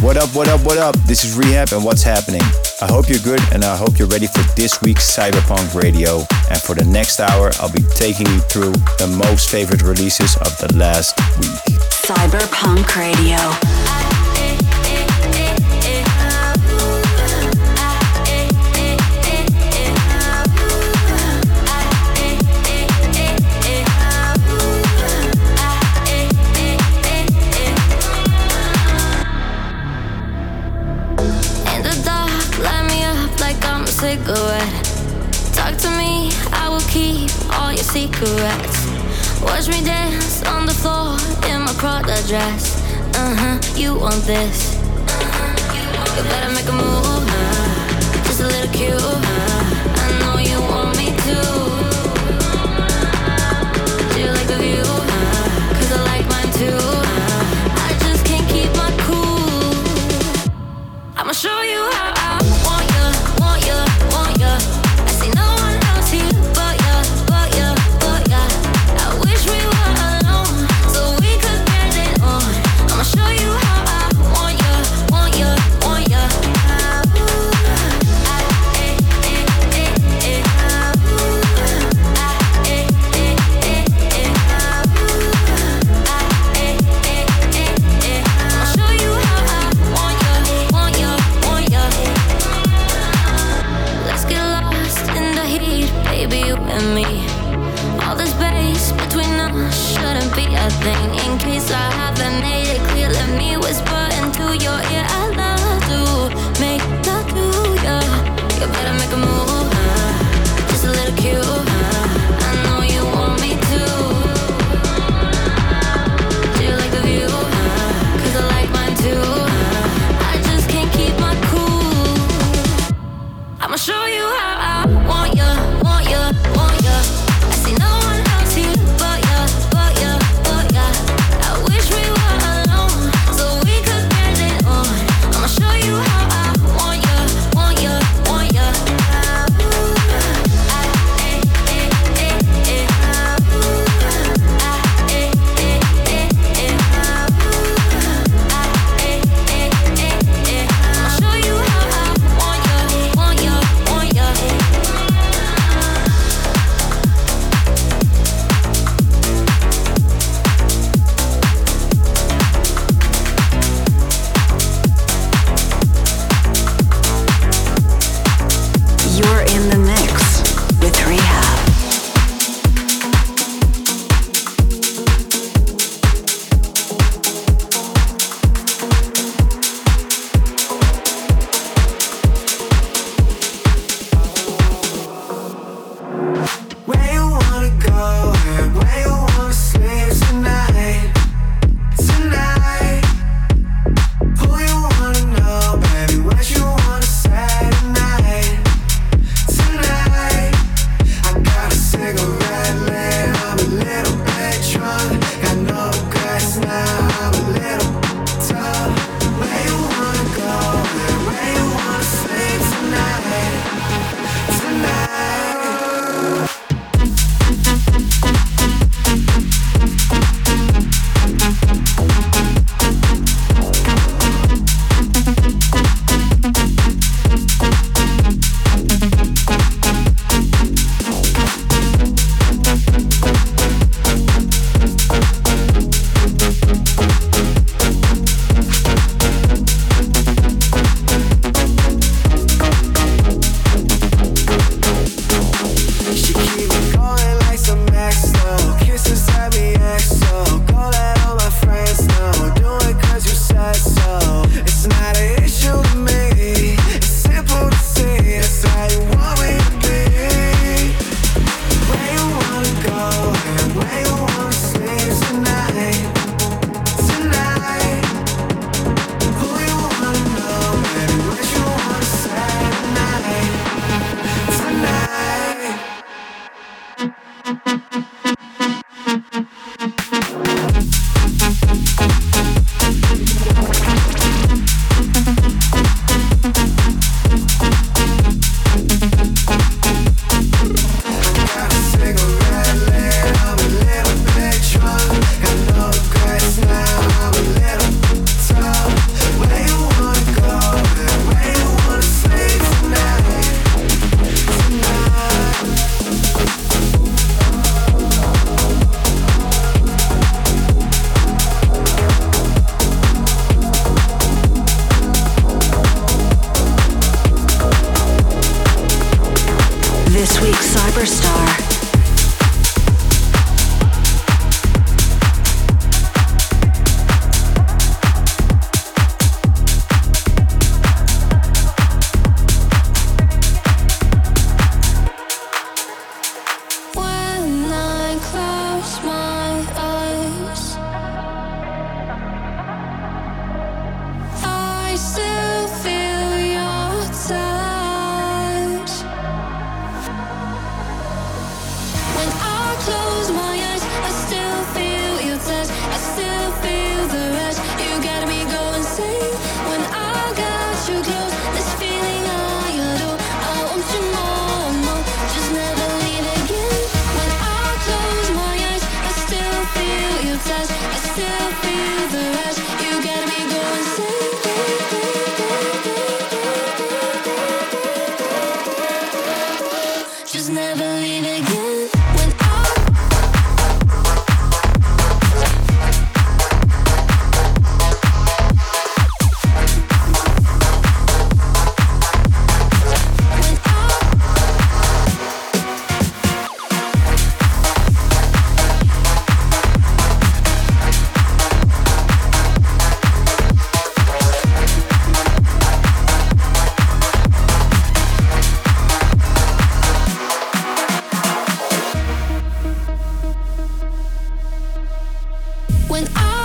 What up, what up, what up? This is R3HAB and what's happening? I hope you're good and I hope you're ready for this week's CYB3RPVNK Radio. And for the next hour, I'll be taking you through the most favorite releases of the last week. CYB3RPVNK Radio. Secrets. Watch me dance on the floor in my Prada dress. Uh huh, you want this? You better make a move, just a little cue. when I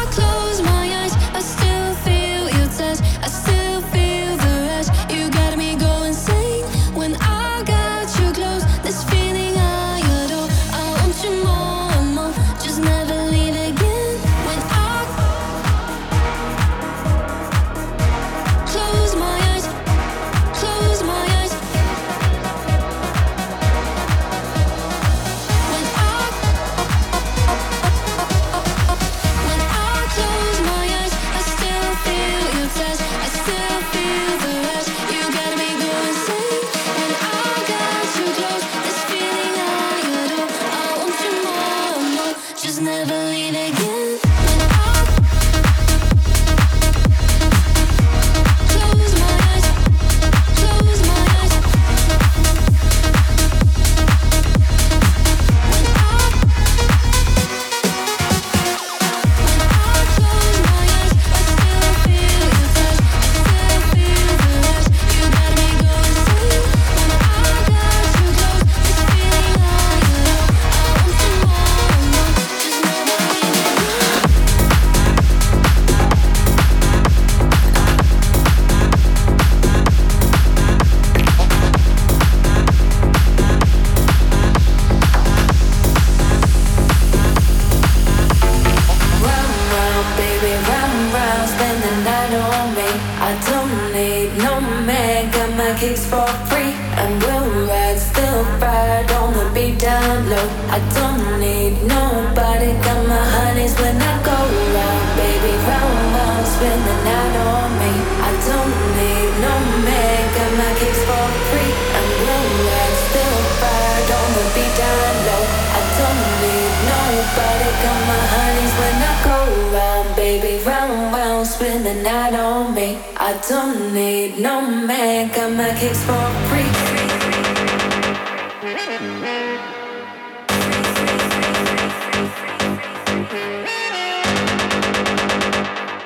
I don't need no man, got my kicks for free.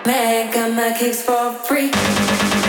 Man, got my kicks for free.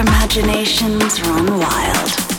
Imaginations run wild.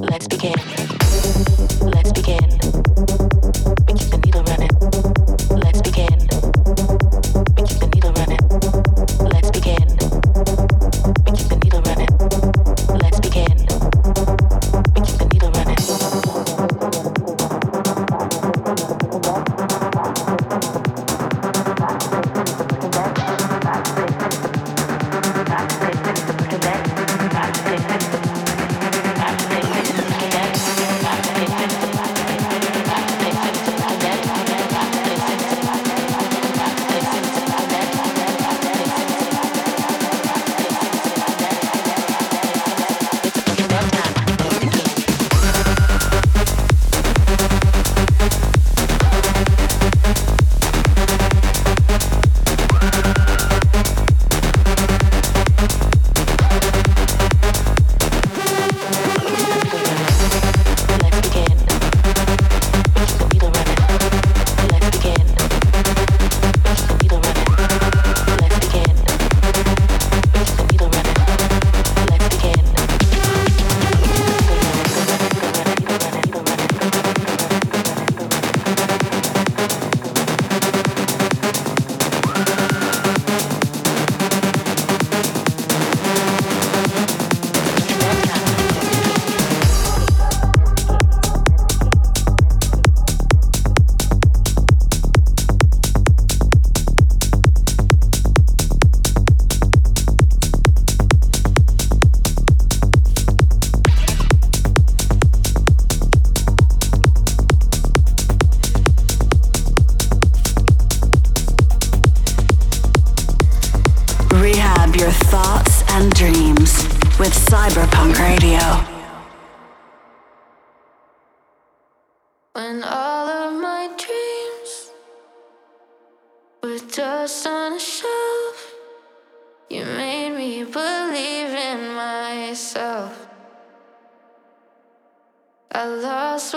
Let's begin. Let's begin. your thoughts and dreams with CYB3RPVNK Radio. When all of my dreams were just on a shelf, you made me believe in myself. I lost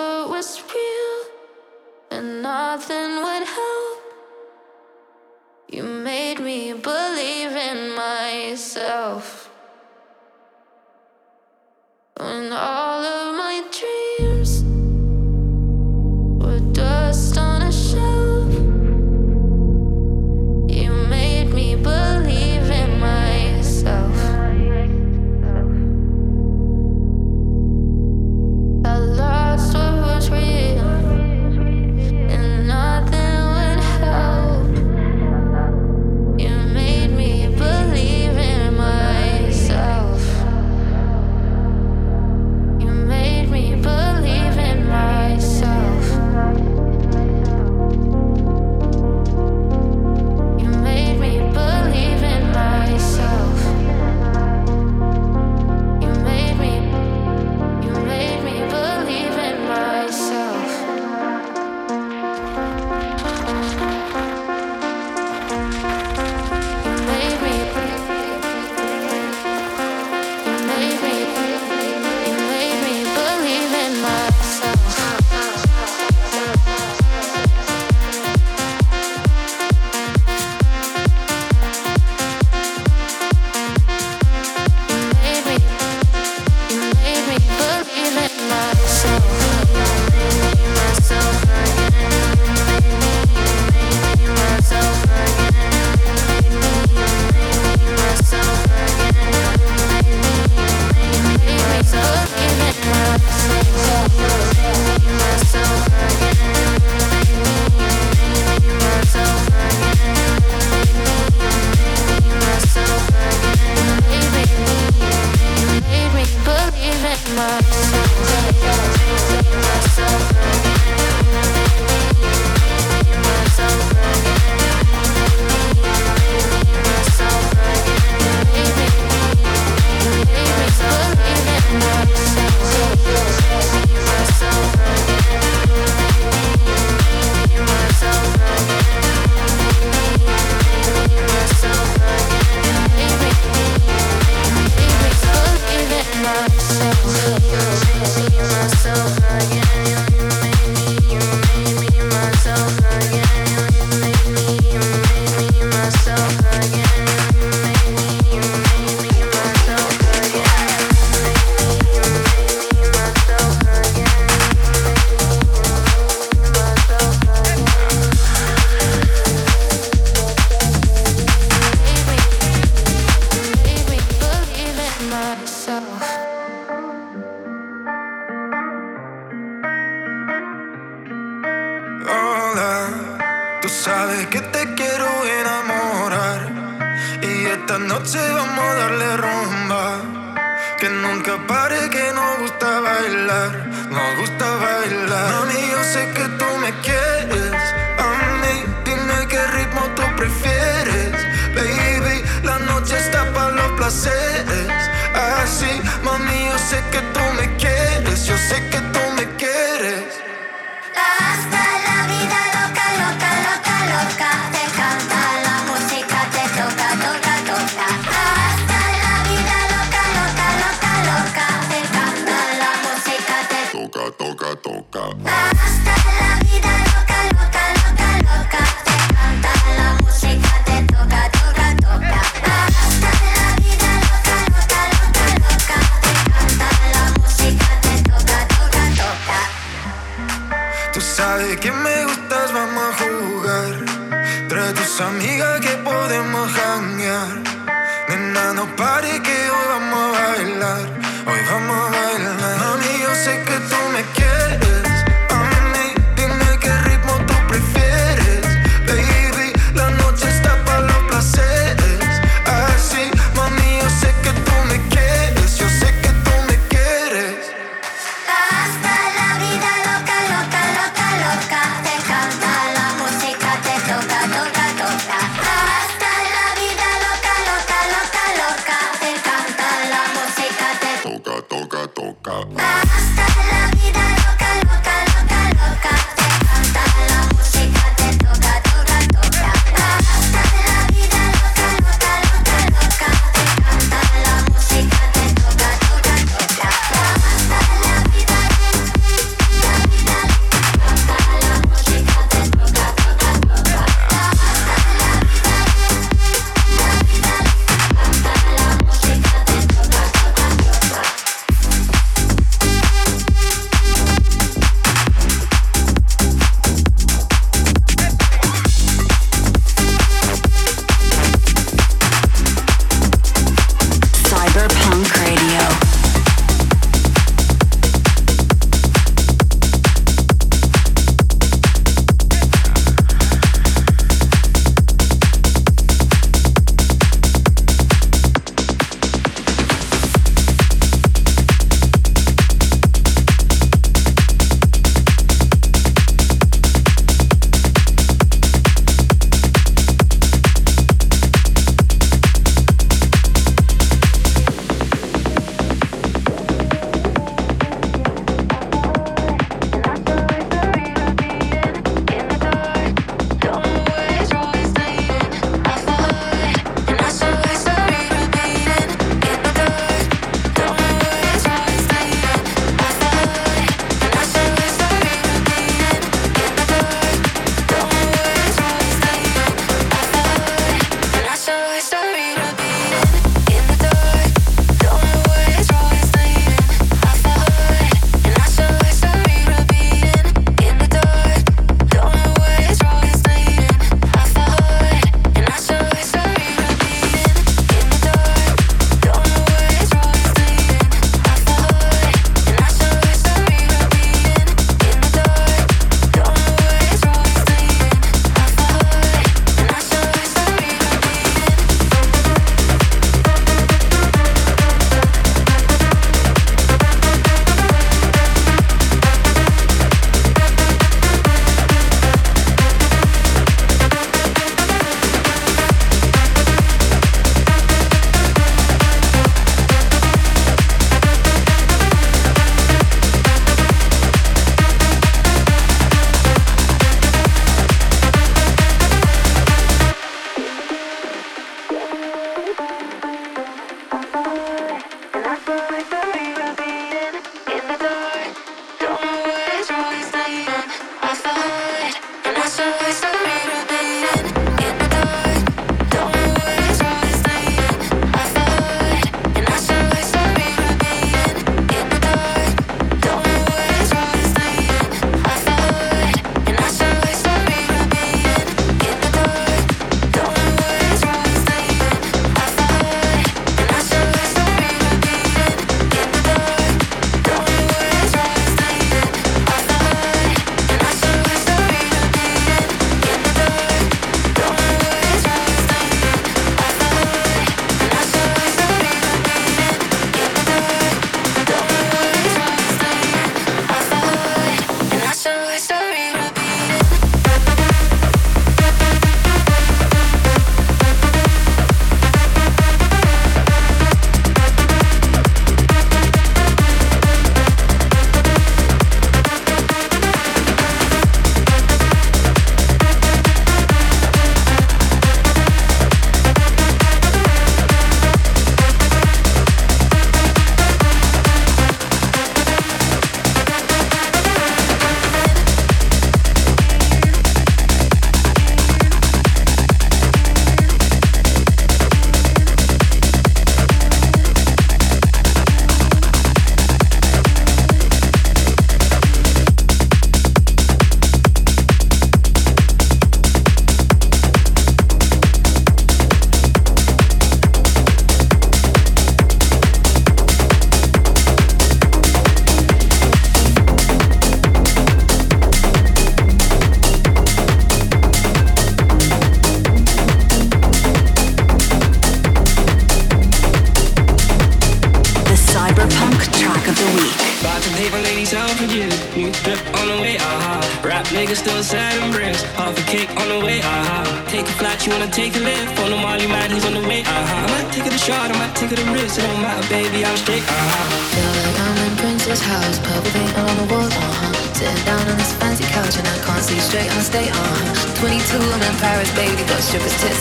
shook his tail.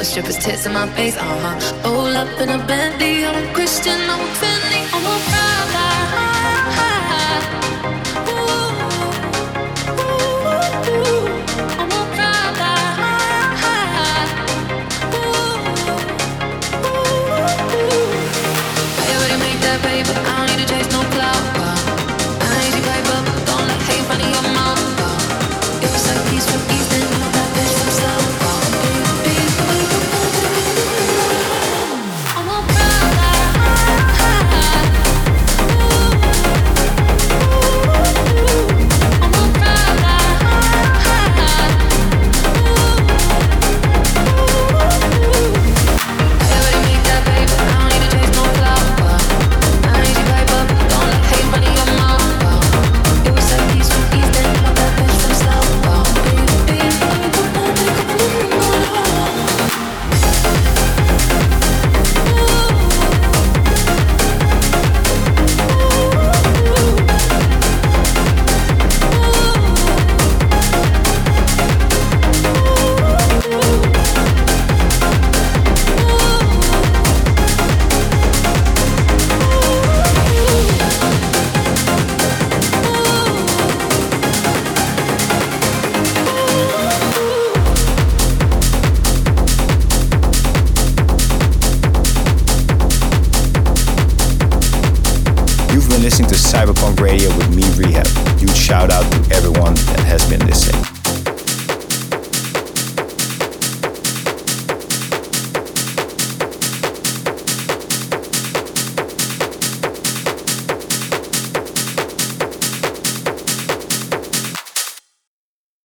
Got strippers' tits in my face, uh huh. All up in a bendy, I'm Christian, I'm feeling.